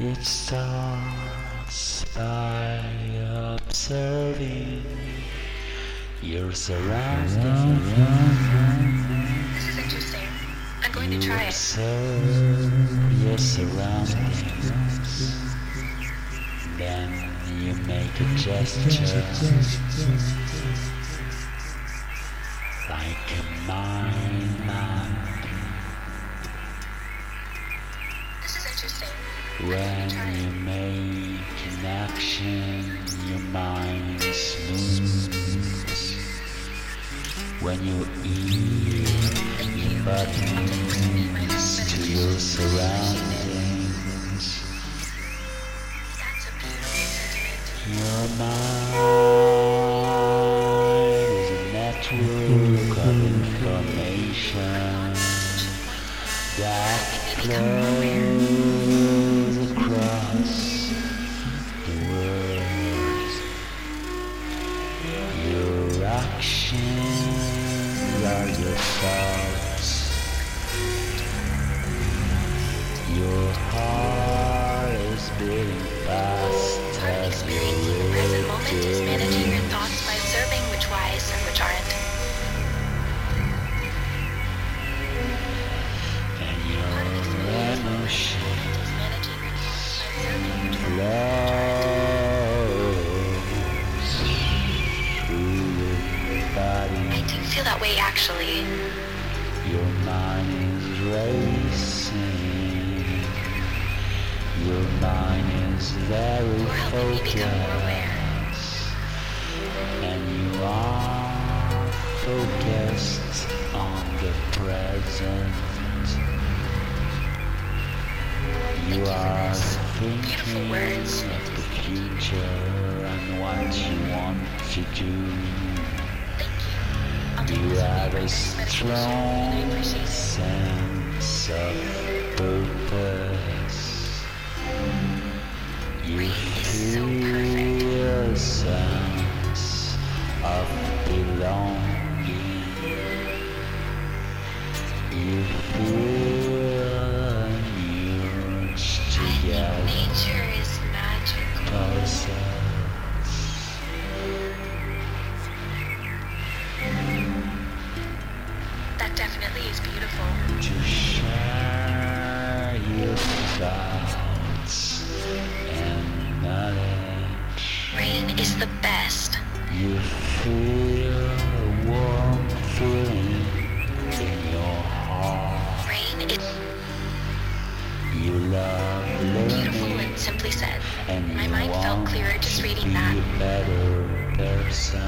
It starts by observing your surroundings. This is interesting. I'm going to You try it. observe your surroundings. Then you make a gesture like a mind When you make an action, your mind moves. When you eat, your you. body moves to your surroundings. Your mind is a network of information that flows very You're helping me become more aware. And you are focused on the present. You you are thinking of the future and what you want to do. Thank you. I'll take You this to have a my next meditation, and I strong sense of purpose. You sense of belonging. Feel beautiful and simply said. and My mind felt clearer just reading that. better person.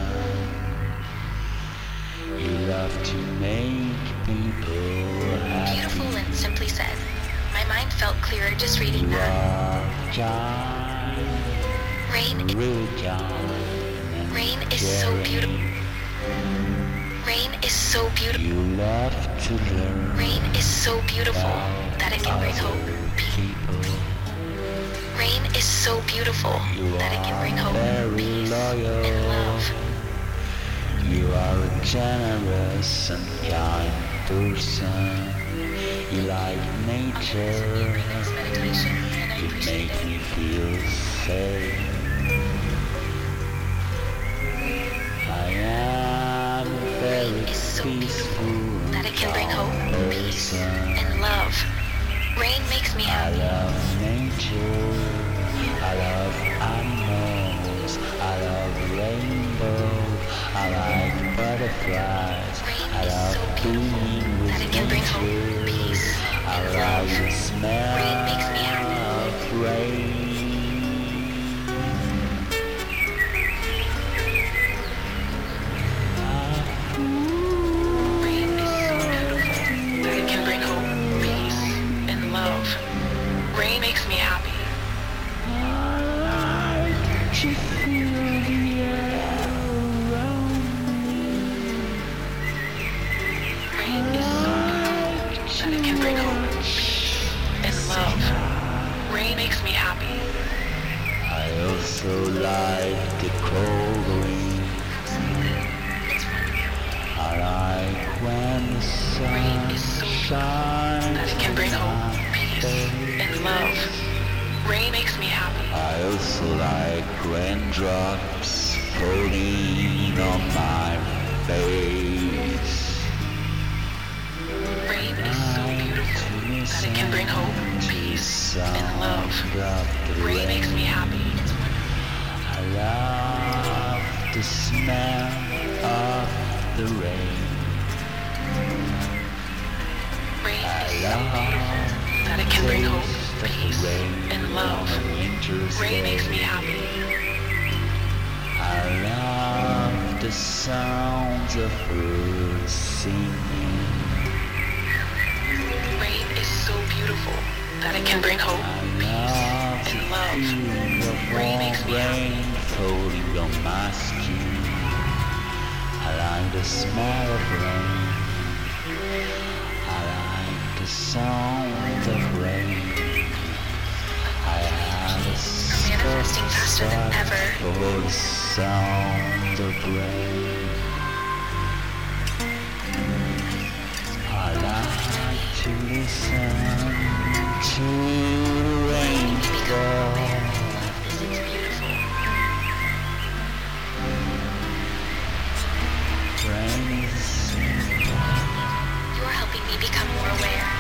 You love to make people happy. Beautiful and simply said. My mind felt clearer just reading You that. are John, Rain is John. Rain is so beautiful. Rain is so beautiful. You love to learn Rain is so beautiful that it can bring hope. people. Rain is so beautiful that it can bring hope, very peace, loyal. and love. You are a generous and kind person. You like I'll take this to be my next nature. meditation, and I You make me feel safe. I am is so peaceful beautiful that it can bring hope, peace, and love. Rain makes me happy. I love nature. I love animals. I love rainbow. I like butterflies. Rain I love so being with that it can bring hope, peace, I love. the smell Rain makes me happy. of. Rain Also like raindrops falling on my face. Rain is so beautiful that it can bring hope, peace, and love. Rain makes me happy. I love the smell of the rain. Rain is so beautiful that it can bring hope, taste of the peace, and love. On a winter's Rain makes me happy. I love the sounds of birds singing. Rain is so beautiful that it can bring hope, I peace, love and the love. Rain makes me happy. rain falling on my skin. I like the smell of rain. I like the sound of rain. Faster than ever. for the sound of rain. I like to listen to the rain fall. It's beautiful. Rain is You're helping me become more aware.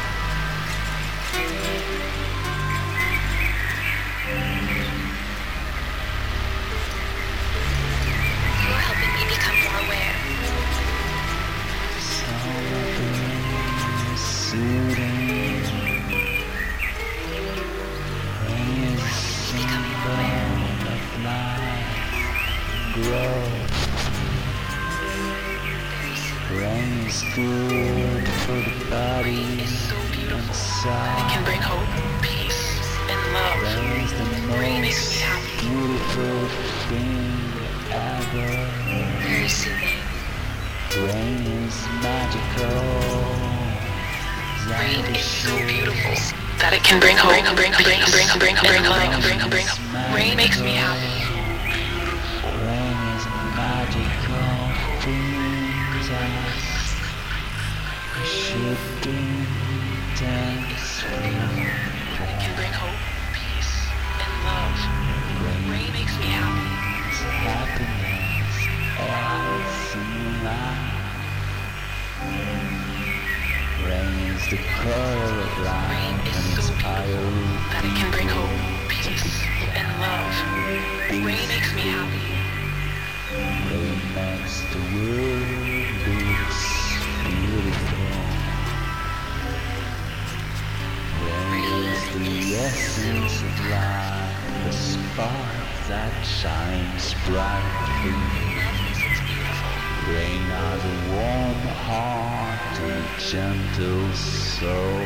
Beautiful thing ever. Rain is magical. Rain is so beautiful that it can bring hope, bring, bring, bring, bring, bring, bring, bring, bring, bring. Rain makes me happy. That shines brightly. Rain has a warm heart and gentle soul.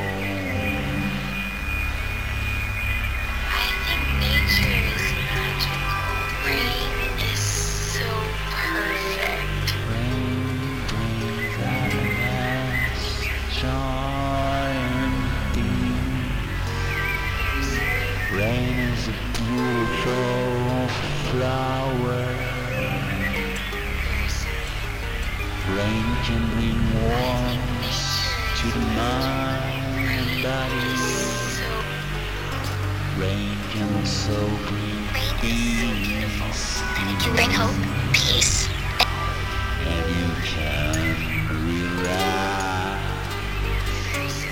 I think nature is magical. Rain is so perfect. Rain brings happiness, joy, and peace. Rain is a beautiful flowers, bringing bring warmth to my body, bringing so things. You bring hope, peace, and you can relax.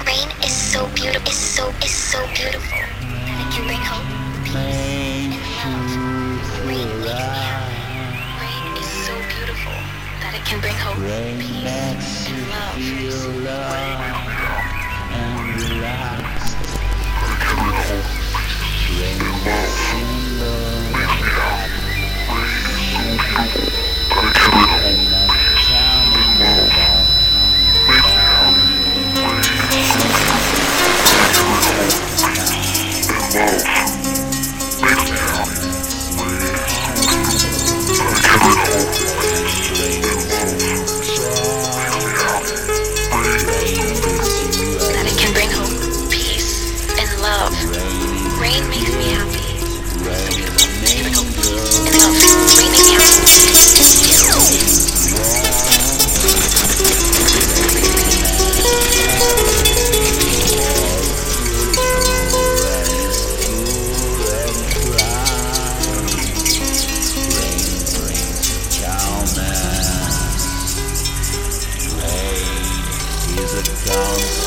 Rain is so beautiful, is so is so beautiful. You bring hope, peace. Rain is so beautiful that it can bring hope, Rain peace, and love. Feel love and relax. Can love. Rain love.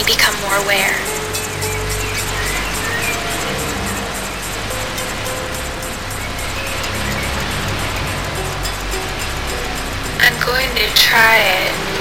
we become more aware. I'm going to try it.